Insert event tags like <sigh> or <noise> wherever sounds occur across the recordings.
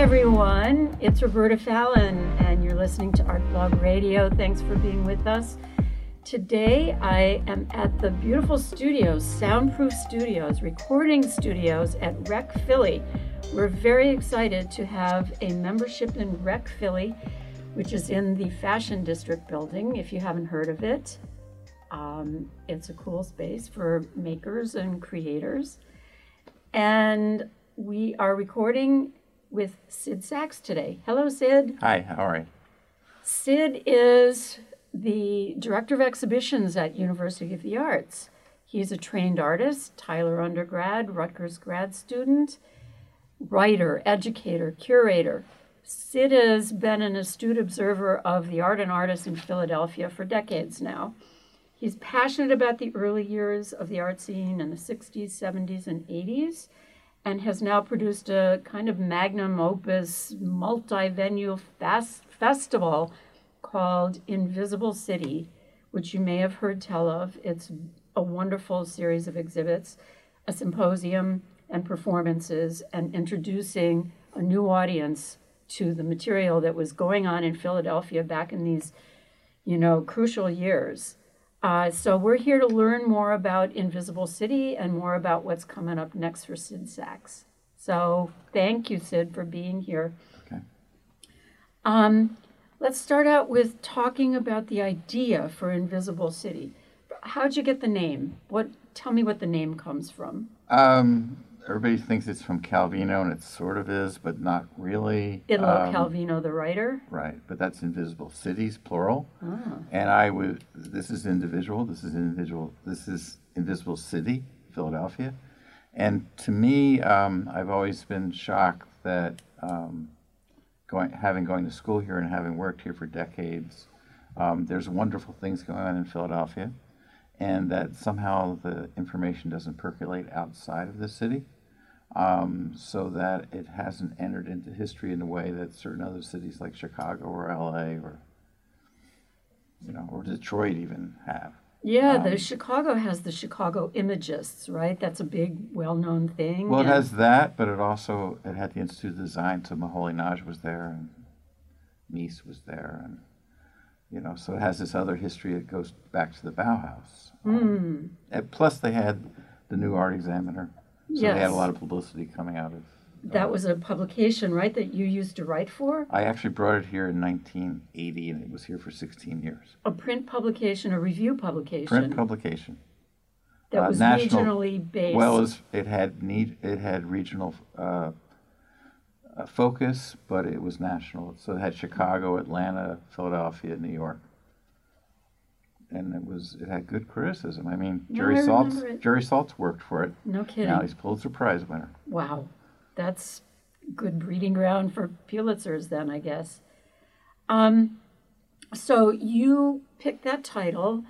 everyone. It's Roberta Fallon, and you're listening to Artblog Radio. Thanks for being with us. Today, I am at the beautiful studios, Soundproof Studios, recording studios at Rec Philly. We're very excited to have a membership in Rec Philly, which is in the Fashion District building, if you haven't heard of it. Um, it's a cool space for makers and creators. And we are recording with Sid Sachs today. Hello, Sid. Hi, all right. Sid is the director of exhibitions at University of the Arts. He's a trained artist, Tyler undergrad, Rutgers grad student, writer, educator, curator. Sid has been an astute observer of the art and artists in Philadelphia for decades now. He's passionate about the early years of the art scene in the 60s, 70s, and 80s and has now produced a kind of magnum opus multi venue fast festival called Invisible City, which you may have heard tell of. It's a wonderful series of exhibits, a symposium, and performances, and introducing a new audience to the material that was going on in Philadelphia back in these, you know, crucial years. Uh, so we're here to learn more about Invisible City and more about what's coming up next for Sid Sachs. So thank you, Sid, for being here. Okay. Um, let's start out with talking about the idea for Invisible City. How'd you get the name? What? Tell me what the name comes from. Um, everybody thinks it's from Calvino, and it sort of is, but not really. Italo Um, Calvino, the writer. Right, but that's invisible cities, plural. Ah. And I would. This is individual. This is individual. This is invisible city, Philadelphia. And to me, um, I've always been shocked that um, going, having going to school here and having worked here for decades, um, there's wonderful things going on in Philadelphia, and that somehow the information doesn't percolate outside of the city, um, so that it hasn't entered into history in a way that certain other cities like Chicago or LA or you know or Detroit even have. Yeah, the Um, Chicago has the Chicago Imagists, right? That's a big, well-known thing. Well, it has that, but it also it had the Institute of Design. So Moholy-Nagy was there, and Mies was there, and you know, so it has this other history that goes back to the Bauhaus. Um, Mm. and plus, they had the New Art Examiner, so they had a lot of publicity coming out of. That was a publication, right, that you used to write for? I actually brought it here in 1980, and it was here for 16 years. A print publication, a review publication Print publication. that uh, was national- regionally based. Well, it, was, it had need it had regional uh, uh, focus, but it was national. So it had Chicago, Atlanta, Philadelphia, New York, and it was it had good criticism. I mean, No, Jerry I Saltz it. Jerry Saltz worked for it. no kidding. Now he's Pulitzer Prize winner. Wow, that's good breeding ground for Pulitzers, then I guess. Um, so you picked that title,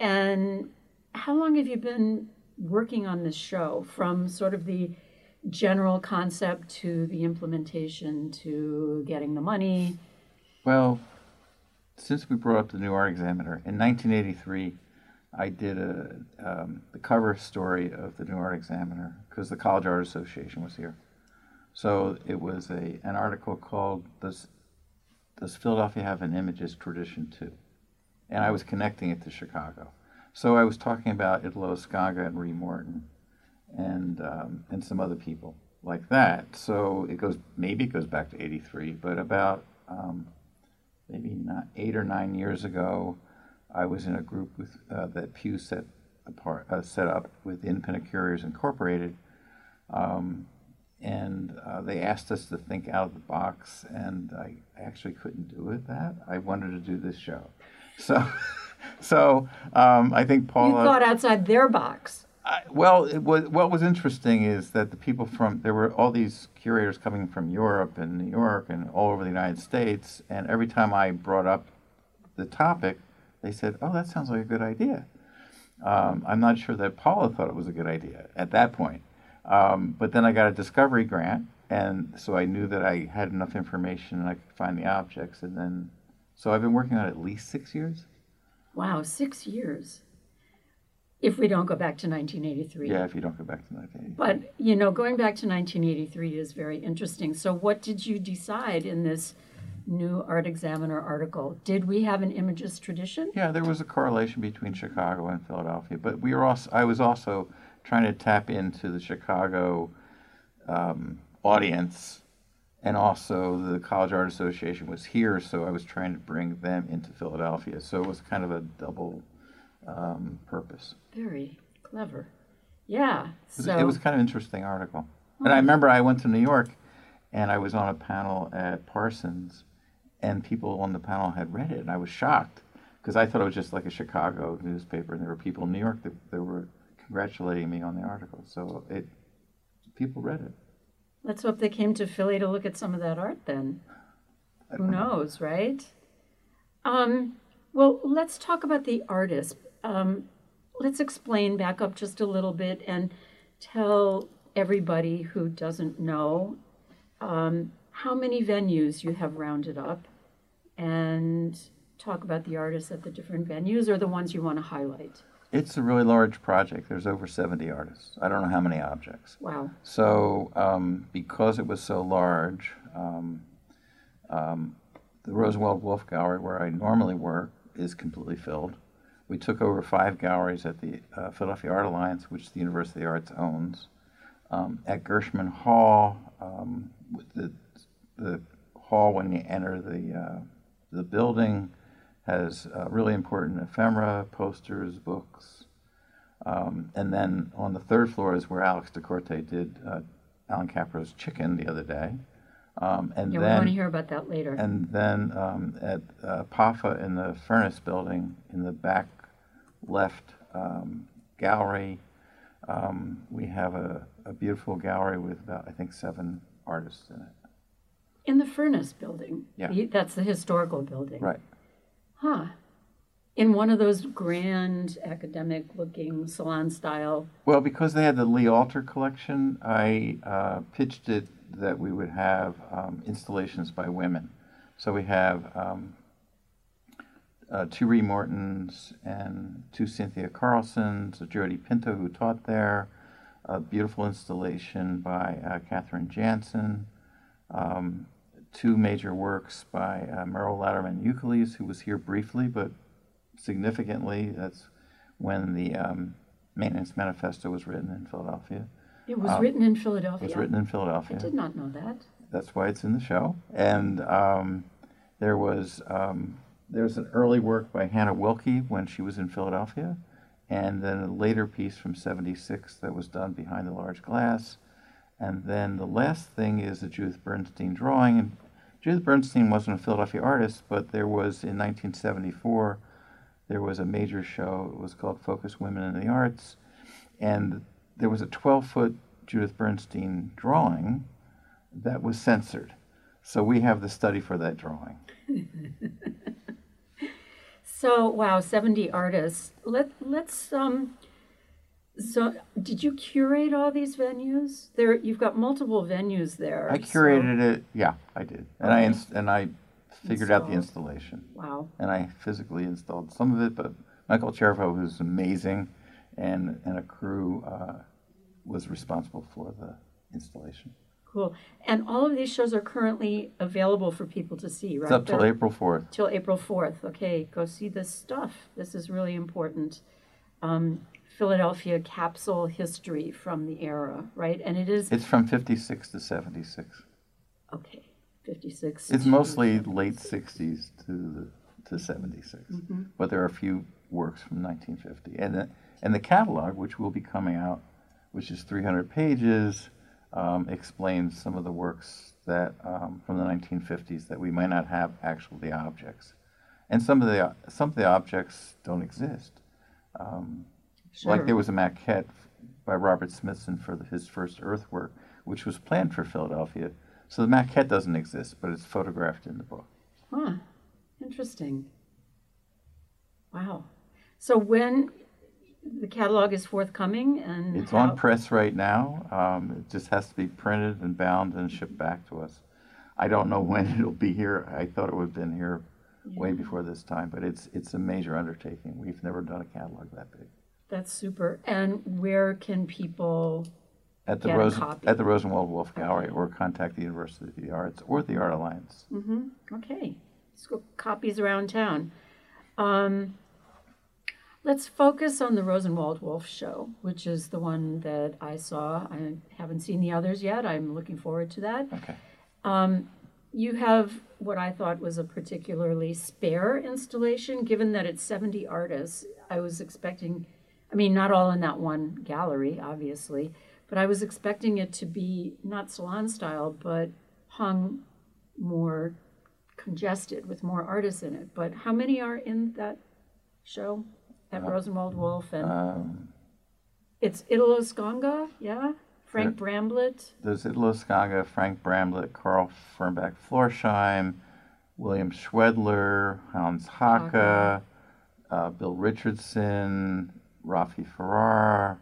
and how long have you been working on this show? From sort of the general concept to the implementation to getting the money. Well, since we brought up the New Art Examiner in 1983, I did a um, the cover story of the New Art Examiner because the College Art Association was here. So it was a an article called "Does Does Philadelphia Have an Imagist Tradition Too?" And I was connecting it to Chicago. So I was talking about Italo Scanga and Ree Morton, and um, and some other people like that. So it goes maybe it goes back to '83, but about um, maybe not eight or nine years ago, I was in a group with uh, that Pew set apart uh, set up with Independent Curators Incorporated, um, and uh, they asked us to think out of the box, and I actually couldn't do it. That I wanted to do this show, so <laughs> so um, I think You Paula. thought outside their box. I, well, was, what was interesting is that the people from there were all these curators coming from Europe and New York and all over the United States, and every time I brought up the topic, they said, "Oh, that sounds like a good idea." Um, I'm not sure that Paula thought it was a good idea at that point, um, but then I got a discovery grant, and so I knew that I had enough information and I could find the objects, and then so I've been working on it at least six years. Wow, six years. If we don't go back to 1983. Yeah, if you don't go back to 1983. But, you know, going back to 1983 is very interesting. So, what did you decide in this new Art Examiner article? Did we have an Imagist tradition? Yeah, there was a correlation between Chicago and Philadelphia, but we were also. I was also trying to tap into the Chicago um, audience, and also the College Art Association was here, so I was trying to bring them into Philadelphia. So it was kind of a double um, purpose. Very clever. Yeah. It was- So, It was kind of interesting article. And I remember I went to New York and I was on a panel at Parsons and people on the panel had read it and I was shocked because I thought it was just like a Chicago newspaper and there were people in New York that, that were congratulating me on the article. So it people read it. let's hope they came to Philly to look at some of that art then. Who knows, right? Um, well, let's talk about the artist. Um, let's explain back up just a little bit and tell everybody who doesn't know um, how many venues you have rounded up and talk about the artists at the different venues or the ones you want to highlight. It's a really large project. There's over 70 artists. I don't know how many objects. Wow. So, um, because it was so large, um, um, the Rosenwald Wolf Gallery, where I normally work, is completely filled. We took over five galleries at the uh, Philadelphia Art Alliance, which the University of the Arts owns. Um, at Gershman Hall, um, with the, the hall when you enter the, uh, the building has uh, really important ephemera, posters, books. Um, and then on the third floor is where Alex Da Corte did uh, Allan Kaprow's Chicken the other day. Um, and Yeah, we want to then, hear about that later. and then um, at uh, PAFA in the furnace building in the back left um, gallery, um, we have a, a beautiful gallery with about, I think, seven artists in it. In the furnace building. Yeah. The- That's the historical building. Right. Huh. In one of those grand academic looking salon style. Well, because they had the Lee Alter collection, I uh, pitched it that we would have um, installations by women. So we have um, uh, two Ree Mortons and two Cynthia Carlsons, a Jody Pinto who taught there, a beautiful installation by uh, Catherine Jansen, um, two major works by uh, Mierle Laderman Ukeles, who was here briefly but significantly. That's when the um, Maintenance Manifesto was written in Philadelphia. It was Um, written in Philadelphia. It was written in Philadelphia. I did not know that. That's why it's in the show. And um, there was um, there's an early work by Hannah Wilke when she was in Philadelphia, and then a later piece from '76 that was done behind the large glass. And then the last thing is a Judith Bernstein drawing. And Judith Bernstein wasn't a Philadelphia artist, but there was in 1974 there was a major show. It was called Focus Women in the Arts, and there was a 12 foot Judith Bernstein drawing that was censored. So we have the study for that drawing. <laughs> So wow, seventy artists. Let let's um. So did you curate all these venues? There, you've got multiple venues there. I so- curated it. Yeah, I did, and I Okay. ins- and I figured out the installation, Wow. and I physically installed some of it. But Michael Chervo, who's amazing, and and a crew uh, was responsible for the installation. Cool. And all of these shows are currently available for people to see, right? It's up till They're- April fourth. till April 4th. Okay, go see this stuff. This is really important. Um, Philadelphia capsule history from the era, right? And it is, It's from fifty six to seventy six. okay, 56. It's mostly late '60s to the, to '76, Mm-hmm. but there are a few works from 1950, and the, and the catalog, which will be coming out, which is 300 pages, um, explains some of the works that um, from the 1950s that we might not have actual the objects, and some of the some of the objects don't exist. Um, Like there was a maquette by Robert Smithson for the, his first earthwork, which was planned for Philadelphia. So the maquette doesn't exist, but it's photographed in the book. Huh, interesting. Wow. So when the catalog is forthcoming and It's on press right now. Um, it just has to be printed and bound and shipped back to us. I don't know <laughs> when it'll be here. I thought it would have been here way before this time, but it's it's a major undertaking. We've never done a catalog that big. That's super. And where can people? At the Get at the Rosenwald Wolf Gallery, Okay. or contact the University of the Arts or the Art Alliance. Mm-hmm. Okay. Let's go copies around town. Um, let's focus on the Rosenwald Wolf show, which is the one that I saw. I haven't seen the others yet. I'm looking forward to that. Okay. Um, you have what I thought was a particularly spare installation, given that it's 70 artists. I was expecting, I mean, not all in that one gallery, obviously, but I was expecting it to be not salon style, but hung more congested with more artists in it. But how many are in that show at Rosenwald Wolf? And Um, it's Italo Scanga, yeah? Frank Bramblett. There's Italo Scanga, Frank Bramblett, Carl Fernbeck Florsheim, William Schwedler, Hans Haacke, uh, Bill Richardson, Rafi Ferrer,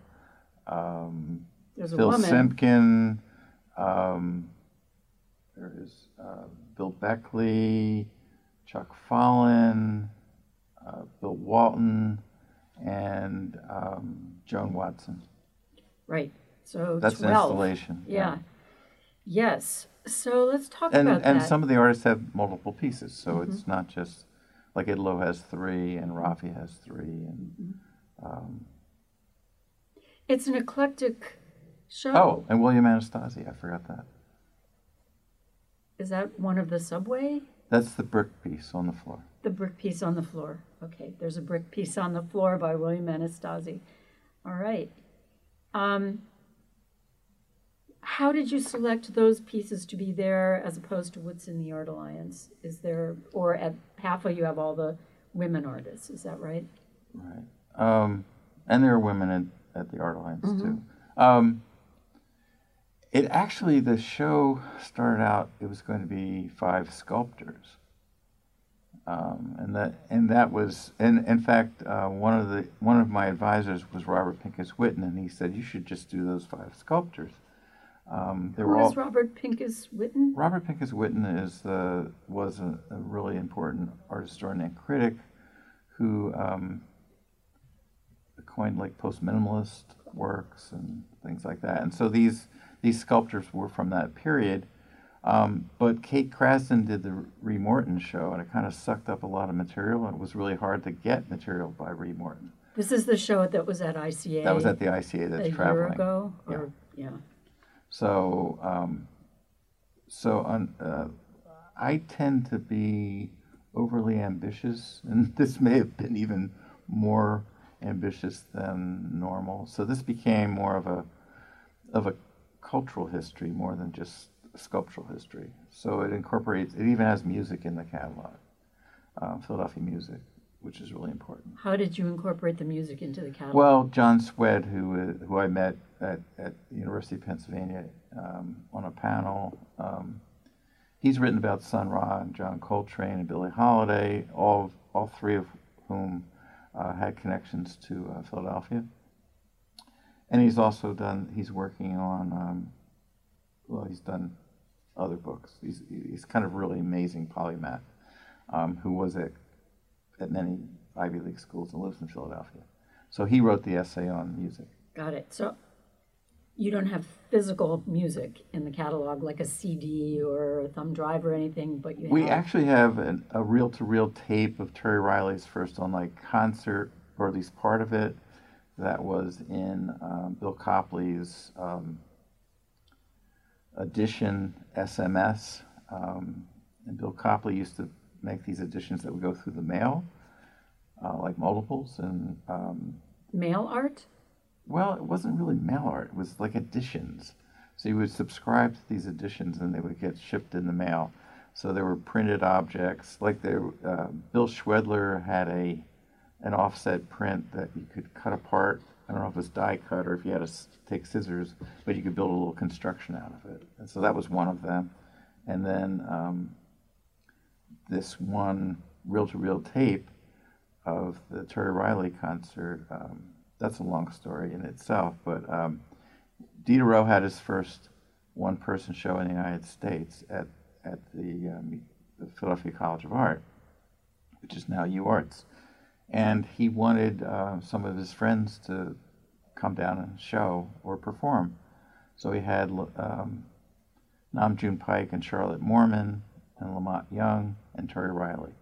um, Phil. Simkin, um, there is uh, Bill Beckley, Chuck Fahlen, uh, Bill Walton, and um, Joan Watson. Right. So That's an installation. Yeah. Yes. So let's talk and about and that. Mm-hmm. some of the artists have multiple pieces, so it's not just like Italo has three and Rafi has three, and Mm-hmm. um, it's an eclectic show. oh, and William Anastasi, I forgot that. Is that one of the subway? That's the brick piece on the floor. The brick piece on the floor. Okay, there's a brick piece on the floor by William Anastasi. All right. Um, how did you select those pieces to be there as opposed to what's in the Art Alliance? Is there, or at PAFA you have all the women artists, is that right? Right. Um, and there are women at, at the Art Alliance Mm-hmm. too. Um, it actually, the show started out, it was going to be five sculptors. Um, and that and that was and in fact uh, one of the one of my advisors was Robert Pincus Witten and he said you should just do those five sculptors. Um, Who all is Robert Pincus Witten? Robert Pincus Witten is the was a, a really important art historian and critic who um, coined like post minimalist works and things like that. And so these these sculptures were from that period. Um, but Kate Kraczon did the Ree Morton show, and it kind of sucked up a lot of material, and it was really hard to get material by Ree Morton. This is the show that was at ICA. That was at the ICA that's a traveling. year ago, or yeah. So, um, so on, uh, I tend to be overly ambitious, <laughs> and this may have been even more ambitious than normal. So this became more of a of a cultural history more than just sculptural history. So it incorporates. It even has music in the catalog, uh, Philadelphia music, which is really important. How did you incorporate the music into the catalog? Well, John Szwed, who uh, who I met at, at the University of Pennsylvania um, on a panel, um, he's written about Sun Ra and John Coltrane and Billie Holiday, all all three of whom uh, had connections to uh, Philadelphia. And he's also done. He's working on. Um, well, he's done other books. He's he's kind of really amazing polymath, um, who was at at many Ivy League schools and lives in Philadelphia. So he wrote the essay on music. Got it. So you don't have physical music in the catalog, like a CD or a thumb drive or anything, but you We have. actually have an, a reel-to-reel tape of Terry Riley's first online concert, or at least part of it, that was in um, Bill Copley's um, edition SMS. Um, and Bill Copley used to make these editions that would go through the mail, uh, like multiples. And um, mail art. Well, it wasn't really mail art. It was like editions. So you would subscribe to these editions, and they would get shipped in the mail. So there were printed objects, like there. Uh, Bill Schwedler had a an offset print that you could cut apart. I don't know if it's die cut or if you had to take scissors, but you could build a little construction out of it. And so that was one of them. And then um, this one reel-to-reel tape of the Terry Riley concert. Um, that's a long story in itself, but um, Dieter Roth had his first one-person show in the United States at at the, um, the Philadelphia College of Art, which is now UArts, and he wanted uh, some of his friends to come down and show or perform. So he had um, Nam June Paik and Charlotte Moorman and La Monte Young and Terry Riley.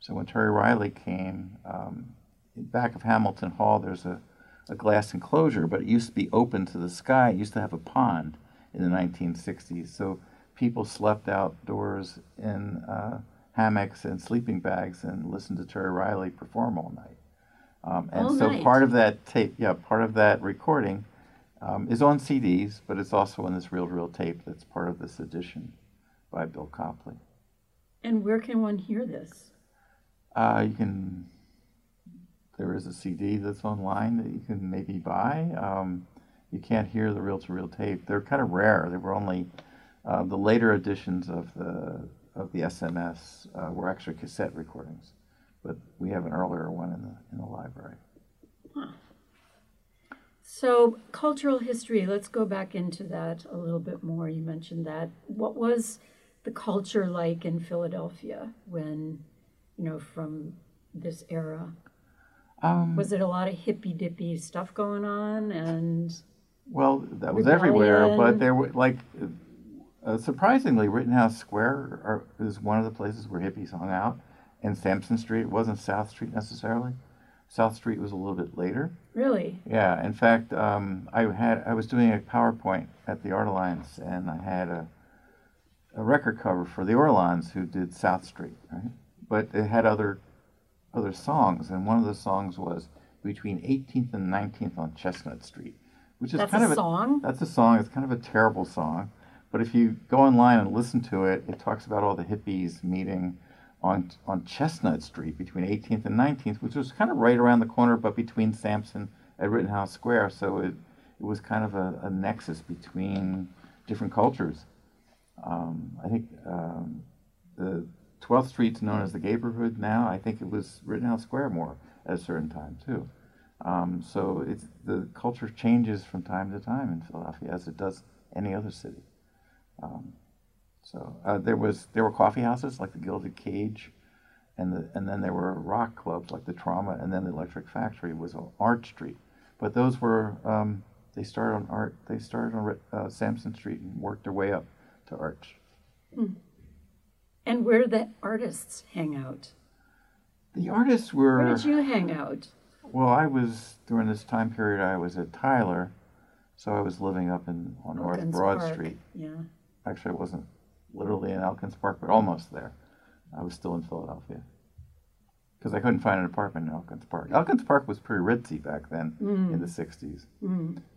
So when Terry Riley came, um, back of Hamilton Hall, there's a, a glass enclosure, but it used to be open to the sky. It used to have a pond in the 1960s. So people slept outdoors in uh, hammocks and sleeping bags and listened to Terry Riley perform all night. Um, and All so night. part of that tape, yeah, part of that recording um, is on CDs, but it's also in this reel-to-reel tape that's part of this edition by Bill Copley. And where can one hear this? Uh, you can. There is a CD that's online that you can maybe buy. Um, you can't hear the reel-to-reel tape. They're kind of rare. They were only uh, the later editions of the of the SMS uh, were actually cassette recordings, but we have an earlier one in the in the library. So, cultural history, let's go back into that a little bit more. You mentioned that. What was the culture like in Philadelphia when, you know, from this era? Um, Was it a lot of hippy dippy stuff going on? And Well, that was everywhere, but there were like uh, surprisingly, Rittenhouse Square are, is one of the places where hippies hung out, and Sansom Street it wasn't South Street necessarily. South Street was a little bit later. really, Yeah, in fact, um, I had I was doing a PowerPoint at the Art Alliance, and I had a a record cover for the Orlons who did South Street, right? But it had other other songs, and one of the songs was between 18th and 19th on Chestnut Street, which is that's kind a of a song? that's a song. It's kind of a terrible song, but if you go online and listen to it, it talks about all the hippies meeting on on Chestnut Street between 18th and 19th, which was kind of right around the corner, but between Sansom and Rittenhouse Square. So it it was kind of a, a nexus between different cultures. Um, I think um, the 12th Street's known as the Gayborhood now. I think it was Rittenhouse Square more at a certain time too. Um, so it's the culture changes from time to time in Philadelphia, as it does any other city. Um, so uh, there was there were coffee houses like the Gilded Cage, and the and then there were rock clubs like the Trauma, and then the Electric Factory was on Arch Street. But those were um, they started on Art. They started on uh, Sansom Street and worked their way up to Arch. And where did the artists hang out? The artists were Where did you hang out? well. I was during this time period. I was at Tyler, so I was living up in on North Broad Park. Street. Yeah. Actually, I wasn't literally in Elkins Park, but almost there. I was still in Philadelphia because I couldn't find an apartment in Elkins Park. Elkins Park was pretty ritzy back then in the '60s,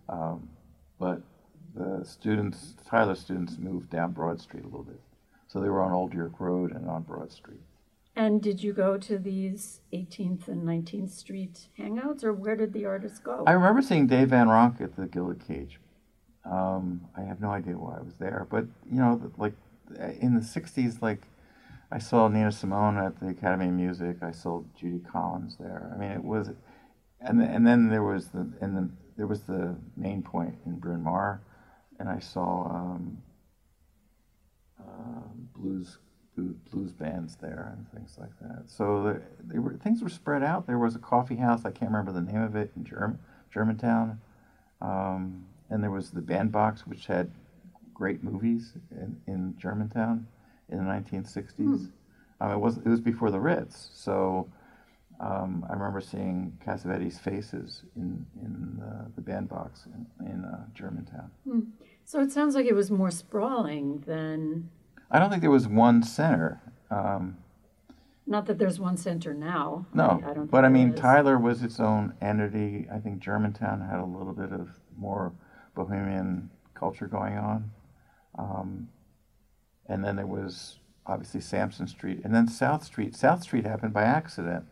um, but the students, Tyler students, moved down Broad Street a little bit, so they were on Old York Road and on Broad Street. And did you go to these 18th and 19th Street hangouts, or where did the artists go? I remember seeing Dave Van Ronk at the Gilded Cage. Um, I have no idea why I was there, but you know, like in the '60s, like I saw Nina Simone at the Academy of Music. I saw Judy Collins there. I mean, it was, and and then there was the and then there was the main point in Bryn Mawr, and I saw um, uh, blues blues bands there and things like that. So the, they were things were spread out. There was a coffee house. I can't remember the name of it in Germ- Germantown, um, and there was the Bandbox, which had great movies in, in Germantown in the 1960s. Um, it was it was before the Ritz, so um, I remember seeing Cassavetes' faces in in uh, the Bandbox in, in uh, Germantown. so it sounds like it was more sprawling than, I don't think there was one center. Um, not that there's one center now. No, I, I don't but I mean. Tyler was its own entity. I think Germantown had a little bit of more bohemian culture going on. Um, and then there was obviously Sansom Street, and then South Street. South Street happened by accident.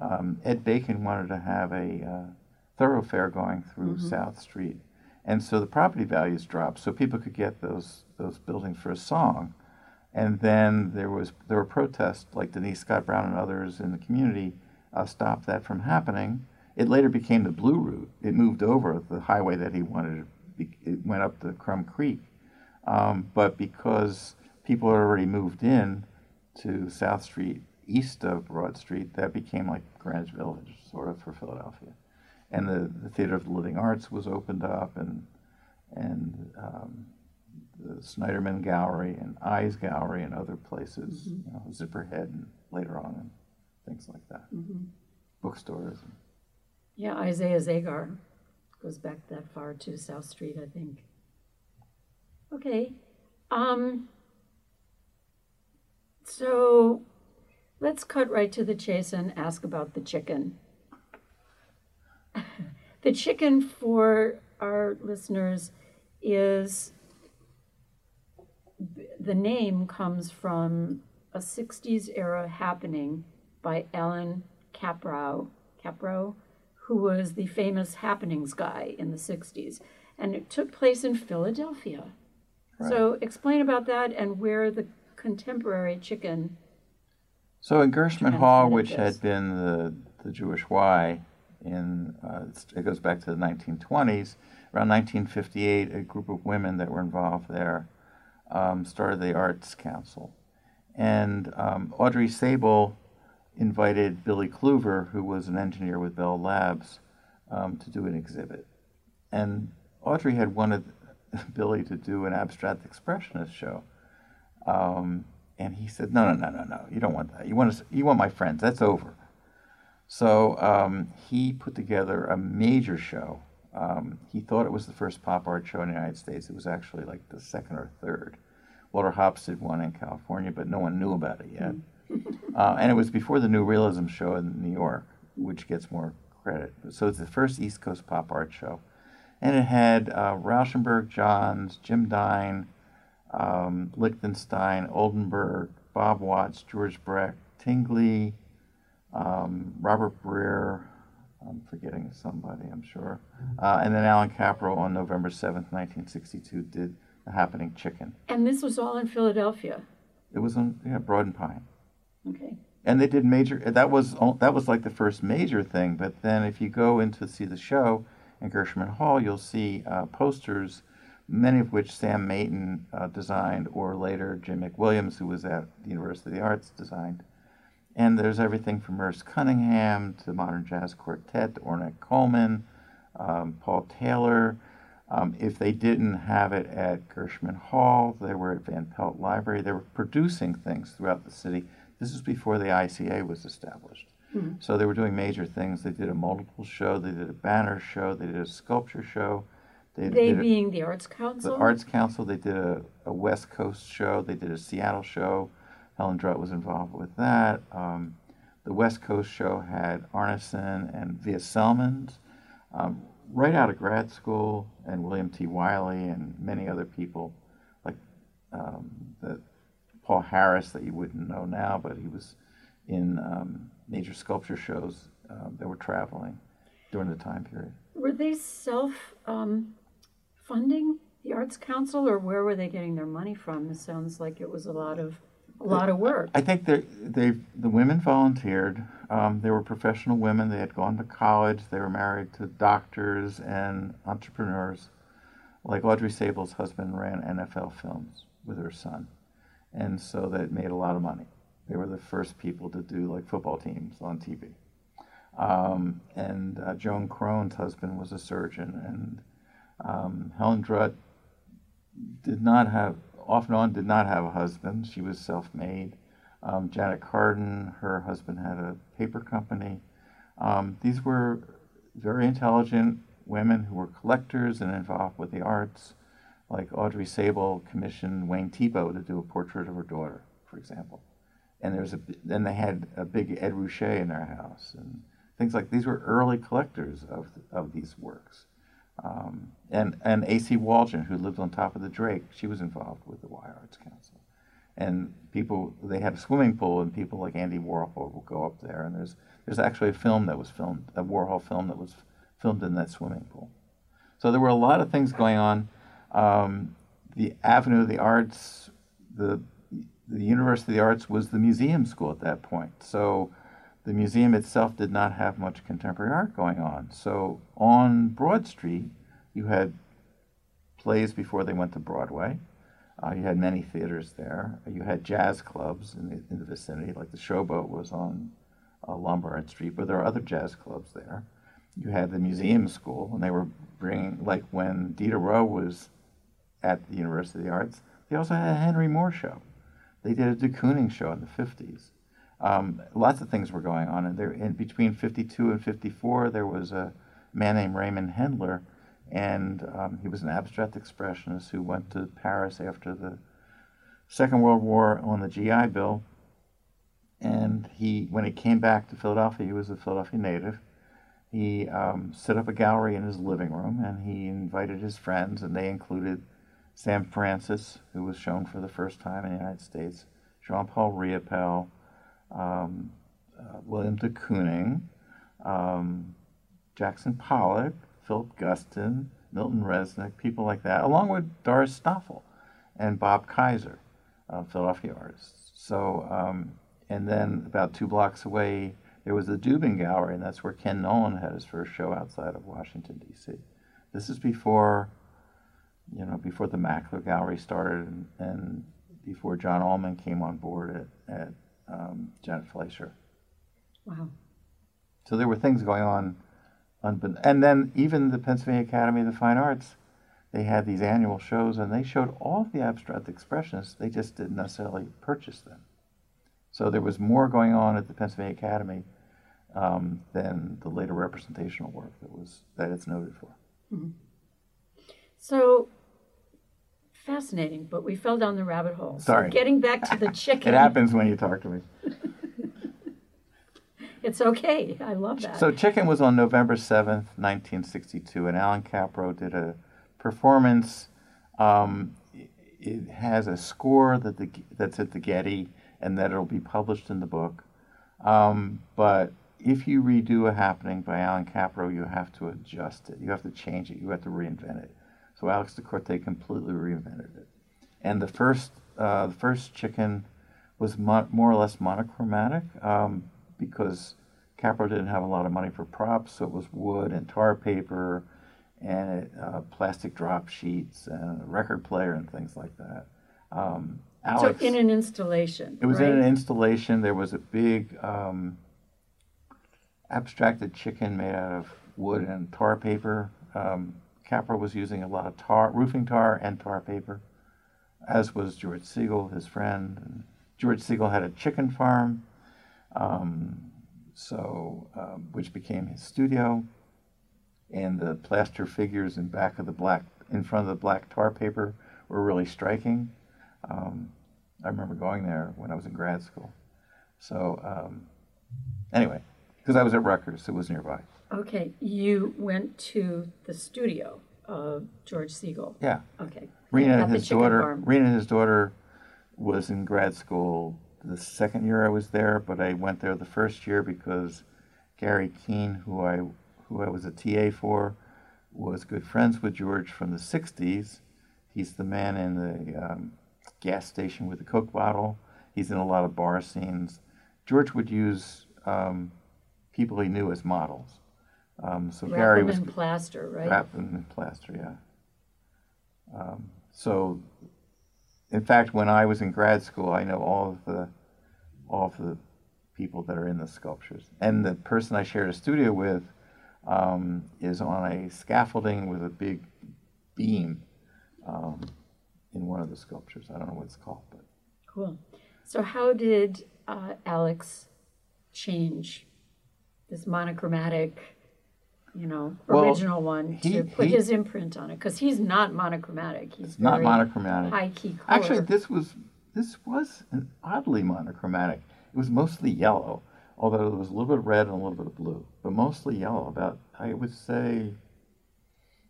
Um, Ed Bacon wanted to have a uh, thoroughfare going through South Street, and so the property values dropped, so people could get those those buildings for a song. And then there was there were protests, like Denise Scott Brown and others in the community uh, stopped that from happening. It later became the Blue Route. It moved over the highway that he wanted. It went up to Crum Creek, um, but because people had already moved in to South Street east of Broad Street, that became like Greenwich Village, sort of, for Philadelphia. And the, the Theater of the Living Arts was opened up, and and um, the Snyderman Gallery and Eyes Gallery and other places, you know, Zipperhead and later on and things like that. Bookstores. Yeah, Isaiah Zagar goes back that far to South Street, I think. Okay. Um, so let's cut right to the chase and ask about the chicken. <laughs> the chicken for our listeners is the name comes from a 60s era happening by Allan Kaprow, Kaprow, who was the famous happenings guy in the 60s. And it took place in Philadelphia. So explain about that and where the contemporary chicken. So in Gershman Hall, which had been the, the Jewish Y, in uh, it goes back to the 1920s. Around 1958, a group of women that were involved there um, started the Arts Council, and um, Audrey Sabol invited Billy Kluver, who was an engineer with Bell Labs, um, to do an exhibit. And Audrey had wanted <laughs> Billy to do an abstract expressionist show. Um, and he said, "No, no, no, no, no. You don't want that. You want to, you want my friends. That's over." So um, he put together a major show. Um, he thought it was the first pop art show in the United States. It was actually like the second or third. Walter Hopps did one in California, but no one knew about it yet. <laughs> uh, and it was before the New Realism show in New York, which gets more credit. So it's the first East Coast pop art show. And it had uh, Rauschenberg, Johns, Jim Dine, um, Lichtenstein, Oldenburg, Bob Watts, George Brecht, Tinguely, um, Robert Breer, I'm forgetting somebody, I'm sure. Uh, and then Allan Kaprow on November 7th, 1962, did The Happening Chicken. And this was all in Philadelphia. It was on yeah, Broad and Pine. Okay. And they did major, that was, that was like the first major thing. But then if you go in to see the show in Gershman Hall, you'll see uh, posters, many of which Sam Maitin uh, designed, or later Jim McWilliams, who was at the University of the Arts, designed. And there's everything from Merce Cunningham to Modern Jazz Quartet, to Ornette Coleman, um, Paul Taylor. Um, if they didn't have it at Gershman Hall, they were at Van Pelt Library. They were producing things throughout the city. This is before the ICA was established. So they were doing major things. They did a multiple show, they did a banner show, they did a sculpture show. They, They did a- being the Arts Council? the Arts Council, they did a, a West Coast show, they did a Seattle show. Helen Drutt was involved with that. Um, the West Coast show had Arneson and Vija Celmins, um, right out of grad school, and William T. Wiley and many other people, like um, the Paul Harris that you wouldn't know now, but he was in um, major sculpture shows um, that were traveling during the time period. Were they self um, funding the Arts Council, or where were they getting their money from? This sounds like it was a lot of a lot of work. I think they they the women volunteered. Um, they were professional women. They had gone to college. They were married to doctors and entrepreneurs. Like Audrey Sabol's husband ran NFL Films with her son, and so that made a lot of money. They were the first people to do like football teams on TV. Um, and uh, Joan Crone's husband was a surgeon, and um, Helen Drutt did not have, off and on, did not have a husband. She was self made. Um, Janet Kardon, her husband had a paper company. Um, these were very intelligent women who were collectors and involved with the arts. Like Audrey Sabol commissioned Wayne Thiebaud to do a portrait of her daughter, for example. And there's a, then they had a big Ed Ruscha in their house and things like these were early collectors of, of these works. Um, and and A.C. Waldron, who lived on top of the Drake, she was involved with the Y Arts Council. And people, they had a swimming pool, and people like Andy Warhol will go up there. And there's there's actually a film that was filmed, a Warhol film that was filmed in that swimming pool. So there were a lot of things going on. Um, the Avenue of the Arts, the the University of the Arts was the museum school at that point. So the museum itself did not have much contemporary art going on. So on Broad Street, you had plays before they went to Broadway. Uh, you had many theaters there. You had jazz clubs in the, in the vicinity, like the Showboat was on uh, Lombard Street, but there are other jazz clubs there. You had the museum school, and they were bringing, like when Dieter Roth was at the University of the Arts, they also had a Henry Moore show. They did a de Kooning show in the 50s. Um, lots of things were going on, and there in between 52 and 54, there was a man named Raymond Hendler and um, he was an abstract expressionist who went to Paris after the Second World War on the GI Bill. And he, when he came back to Philadelphia, he was a Philadelphia native. He um, set up a gallery in his living room, and he invited his friends, and they included Sam Francis, who was shown for the first time in the United States, Jean-Paul Riopelle, um, uh, William de Kooning, um, Jackson Pollock, Philip Guston, Milton Resnick, people like that, along with Doris Staffel and Bob Kaiser, uh, Philadelphia artists. So, um, and then about two blocks away, there was the Dubin Gallery, and that's where Ken Noland had his first show outside of Washington, D.C. This is before, you know, before the Makler Gallery started and, and before John Ollman came on board at, at um, Janet Fleisher. Wow. So there were things going on and then even the Pennsylvania Academy of the Fine Arts, they had these annual shows and they showed all the abstract expressionists. They just didn't necessarily purchase them. So there was more going on at the Pennsylvania Academy um, than the later representational work that was that it's noted for. Mm-hmm. So fascinating, but we fell down the rabbit hole. Sorry. So getting back to the <laughs> chicken. it happens when you talk to me. <laughs> It's okay. I love that. So Chicken was on November 7th, 1962, and Allan Kaprow did a performance. Um, it has a score that the, that's at the Getty and that it'll be published in the book. Um, but if you redo a happening by Allan Kaprow, you have to adjust it. You have to change it. You have to reinvent it. So Alex Da Corte completely reinvented it. And the first, uh, the first chicken was mo- more or less monochromatic. Um, because Kaprow didn't have a lot of money for props, so it was wood and tar paper and uh, plastic drop sheets and a record player and things like that. Um, Alex, so in an installation. It was right? in an installation. There was a big um, abstracted chicken made out of wood and tar paper. Um, Kaprow was using a lot of tar, roofing tar and tar paper, as was George Segal, his friend. And George Segal had a chicken farm um, so, um, which became his studio, and the plaster figures in back of the black, in front of the black tar paper, were really striking. Um, I remember going there when I was in grad school. So, um, anyway, because I was at Rutgers, it was nearby. Okay, you went to the studio of George Segal. Yeah. Okay. Rena, and his daughter. Farm. Rena, his daughter, was in grad school the second year I was there, but I went there the first year because Gary Kuehn, who I who I was a TA for, was good friends with George from the '60s. He's the man in the um, gas station with the Coke bottle. He's in a lot of bar scenes. George would use um, people he knew as models. Um, so wrap Gary them was in plaster, right? Wrap them in plaster, yeah. Um, so in fact, when I was in grad school, I know all of the all of the people that are in the sculptures, and the person I shared a studio with um, is on a scaffolding with a big beam um, in one of the sculptures. I don't know what it's called, but cool. So, how did uh, Alex change this monochromatic? You know, well, original one he, to put he, his imprint on it because he's not monochromatic. He's not monochromatic. High key color. Actually, this was this was an oddly monochromatic. It was mostly yellow, although there was a little bit of red and a little bit of blue, but mostly yellow. About I would say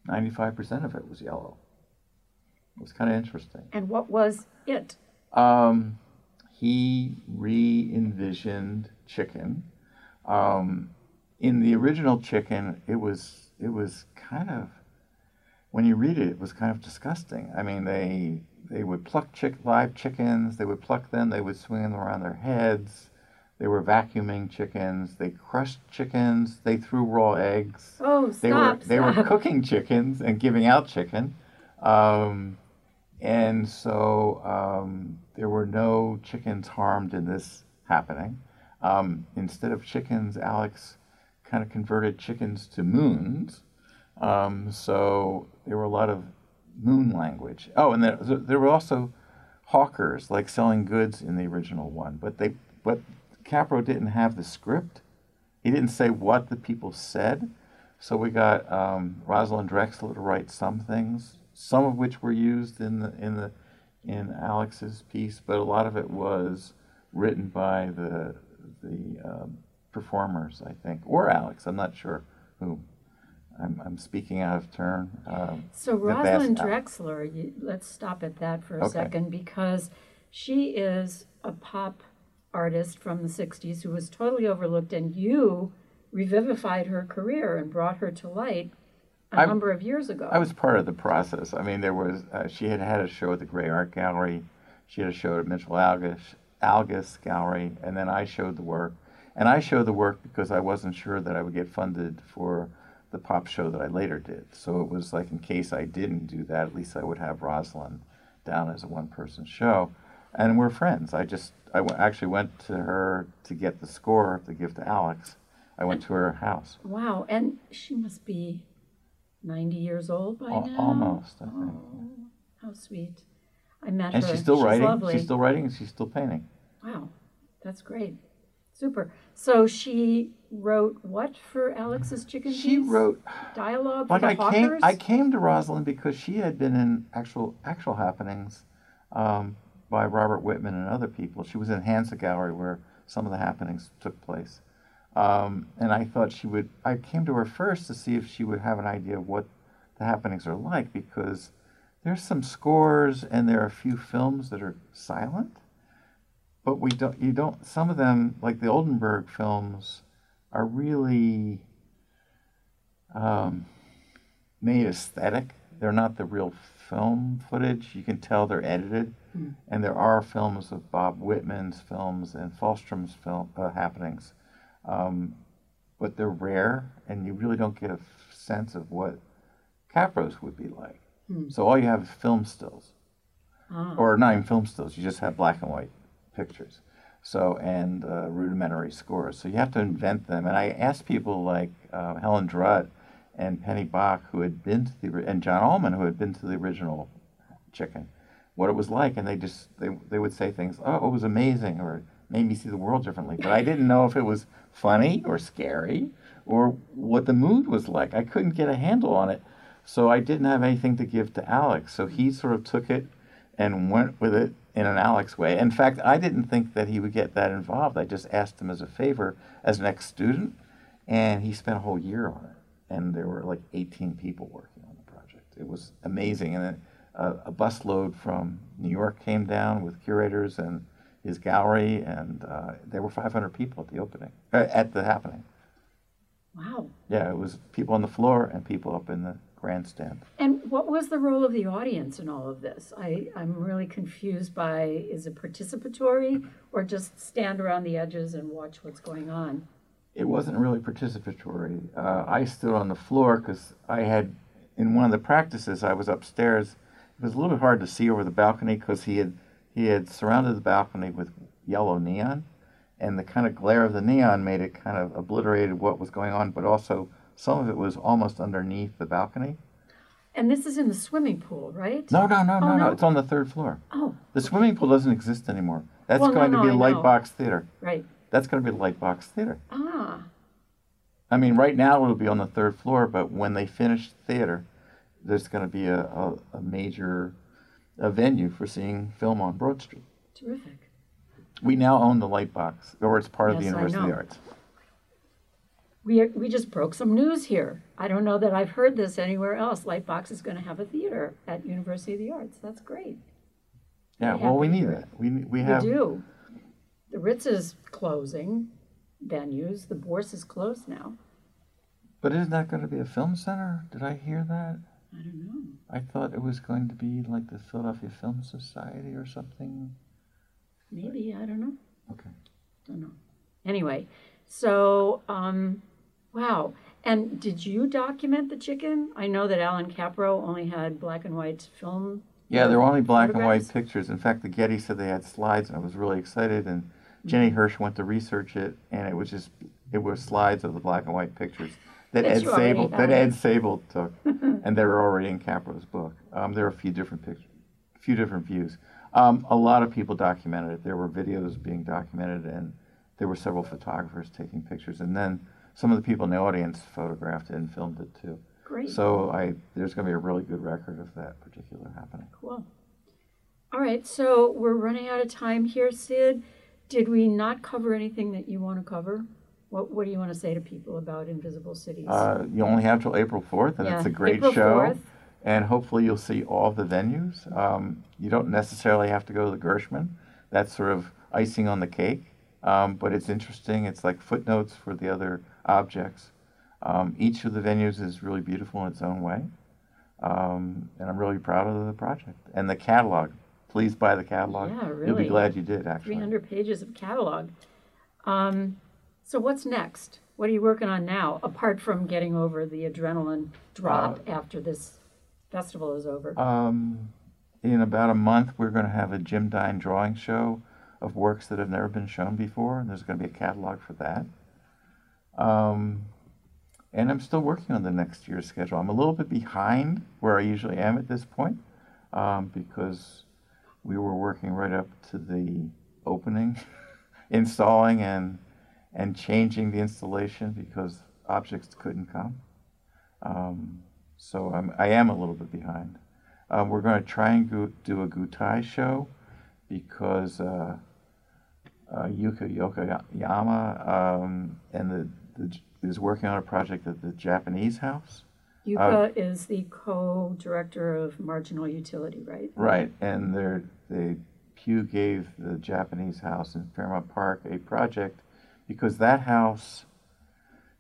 ninety-five percent of it was yellow. It was kind of interesting. And what was it? Um, he re-envisioned chicken. Um, in the original chicken, it was it was kind of when you read it, it was kind of disgusting. I mean, they they would pluck chick, live chickens. They would pluck them. They would swing them around their heads. They were vacuuming chickens. They crushed chickens. They threw raw eggs. Oh, stop! They were stop. they were <laughs> cooking chickens and giving out chicken, um, And so um, there were no chickens harmed in this happening. Um, instead of chickens, Alex kind of converted chickens to moons. Um, so there were a lot of moon language. Oh, and there, there were also hawkers, like selling goods in the original one. But they, but Kaprow didn't have the script. He didn't say what the people said. So we got um, Rosalyn Drexler to write some things, some of which were used in the in the in Alex's piece, but a lot of it was written by the the um, performers, I think, or Alex. I'm not sure who. I'm, I'm speaking out of turn. Um, So Rosalyn Drexler, you, let's stop at that for a Okay. second because she is a pop artist from the 60s who was totally overlooked, and you revivified her career and brought her to light a I'm- number of years ago. I was part of the process. I mean, there was uh, she had had a show at the Grey Art Gallery, she had a show at Mitchell Algus Algus Gallery, and then I showed the work. And I show the work because I wasn't sure that I would get funded for the pop show that I later did. So it was like in case I didn't do that, at least I would have Rosalyn down as a one-person show. And we're friends. I just I w- actually went to her to get the score to give to Alex. I went to her house. wow, and she must be 90 years old by Al- now. almost, I think. Oh, how sweet. I met And her. she's still writing. lovely. She's still writing and she's still painting. Wow, that's great. Super. So she wrote what for Alex's chicken She wrote dialogue like for I the came. I came to Rosalyn because she had been in actual actual happenings um, by Robert Whitman and other people. She was in Hansa Gallery where some of the happenings took place. Um, and I thought she would I came to her first to see if she would have an idea of what the happenings are like because there's some scores and there are a few films that are silent. But we don't you don't some of them like the Oldenburg films are really um, made aesthetic. They're not the real film footage. You can tell they're edited. And there are films of Bob Whitman's films and Fahlström's film uh, happenings, um, but they're rare, and you really don't get a f- sense of what Kaprow's would be like. So all you have is film stills, Ah. or not even film stills. You just have black and white pictures. So and uh, rudimentary scores. So you have to invent them. And I asked people like uh, Helen Drutt and Penny Bach, who had been to the and John Ollman, who had been to the original Chicken, what it was like, and they just they they would say things. Oh, it was amazing, or made me see the world differently. But I didn't know if it was funny or scary or what the mood was like. I couldn't get a handle on it. So I didn't have anything to give to Alex. So he sort of took it and went with it in an Alex way. In fact, I didn't think that he would get that involved. I just asked him as a favor as an ex student, and he spent a whole year on it. And there were like 18 people working on the project. It was amazing. And a, a busload from New York came down with curators and his gallery, and uh, there were 500 people at the opening, uh, at the happening. Wow. Yeah, it was people on the floor and people up in the grandstand. And what was the role of the audience in all of this? I, I'm really confused by is it participatory or just stand around the edges and watch what's going on? It wasn't really participatory. Uh, I stood on the floor because I had, in one of the practices, I was upstairs. It was a little bit hard to see over the balcony because he had he had surrounded the balcony with yellow neon, and the kind of glare of the neon made it kind of obliterated what was going on, but also some of it was almost underneath the balcony. And this is in the swimming pool, right? No, no, no, Oh, no, no. no? It's on the third floor. Oh, The swimming pool doesn't exist anymore. That's Well, going no, to be I a light know. box theater. right. That's going to be a light box theater. Ah, I mean, right now it'll be on the third floor, but when they finish theater, there's going to be a, a, a major a venue for seeing film on Broad Street. terrific. We now own the light box, or it's part of the University of the. Arts. We, we just broke some news here. I don't know that I've heard this anywhere else. Lightbox is going to have a theater at University of the Arts. That's great. Yeah, well, we need that. We we We have do. The Ritz is closing venues. The Bourse is closed now. But isn't that going to be a film center? Did I hear that? I don't know. I thought it was going to be like the Philadelphia Film Society or something. Maybe, I don't know. Okay. Don't know. Anyway, so, um, wow. And did you document the chicken? I know that Allan Kaprow only had black and white film Yeah, there were only black and white pictures. In fact, the Getty said they had slides, and I was really excited. And Jenny Hirsch went to research it, and it was just it was slides of the black and white pictures that Ed Sabol that. Ed Sabol took, <laughs> and they were already in Kaprow's book. Um, there are a few different pictures, a few different views. Um, a lot of people documented it. There were videos being documented, and there were several photographers taking pictures, and then some of the people in the audience photographed it and filmed it too. Great. So I there's going to be a really good record of that particular happening. Cool. All right, so we're running out of time here, Sid. Did we not cover anything that you want to cover? What What do you want to say to people about Invisible Cities? Uh, you only have till April 4th, and it's a great April show. 4th. And hopefully, you'll see all the venues. Um, you don't necessarily have to go to the Gershman. That's sort of icing on the cake. Um, but it's interesting. It's like footnotes for the other objects. Um, each of the venues is really beautiful in its own way. Um, and I'm really proud of the project. And the catalog. Please buy the catalog. Yeah, really. You'll be glad you did, actually. 300 pages of catalog. Um, so what's next? What are you working on now, apart from getting over the adrenaline drop Uh, after this festival is over? Um, in about a month, we're going to have a Jim Dine drawing show of works that have never been shown before, and there's going to be a catalog for that. Um, and I'm still working on the next year's schedule. I'm a little bit behind where I usually am at this point um, because we were working right up to the opening, <laughs> installing and and changing the installation because objects couldn't come. Um, so I'm, I am a little bit behind. Um, we're going to try and go, do a Gutai show because uh, uh, Yuka Yokoyama um, and the, the is working on a project at the Japanese house. Yuka uh, is the co-director of Marginal Utility, right? Right, and they're, they Pew gave the Japanese house in Fairmount Park a project because that house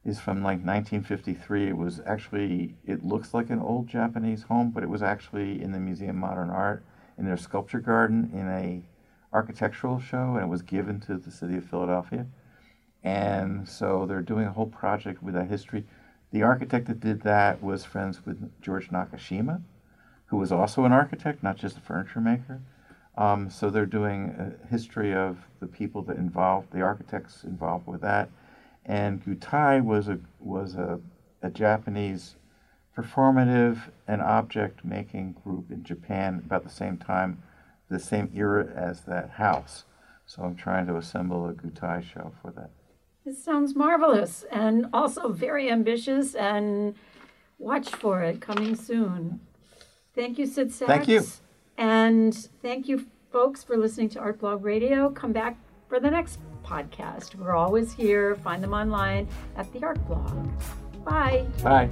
is from like 1953. It was actually it looks like an old Japanese home, but it was actually in the Museum of Modern Art in their sculpture garden in a architectural show, and it was given to the city of Philadelphia. And so they're doing a whole project with that history. The architect that did that was friends with George Nakashima, who was also an architect, not just a furniture maker. Um, so they're doing a history of the people that involved, the architects involved with that. And Gutai was a was a, a Japanese performative and object making group in Japan about the same time, the same era as that house. So I'm trying to assemble a Gutai show for that. This sounds marvelous and also very ambitious and watch for it coming soon. Thank you, Sid Sachs. Thank you. And thank you, folks, for listening to Artblog Radio. Come back for the next podcast. We're always here. Find them online at the Artblog. Bye. Bye.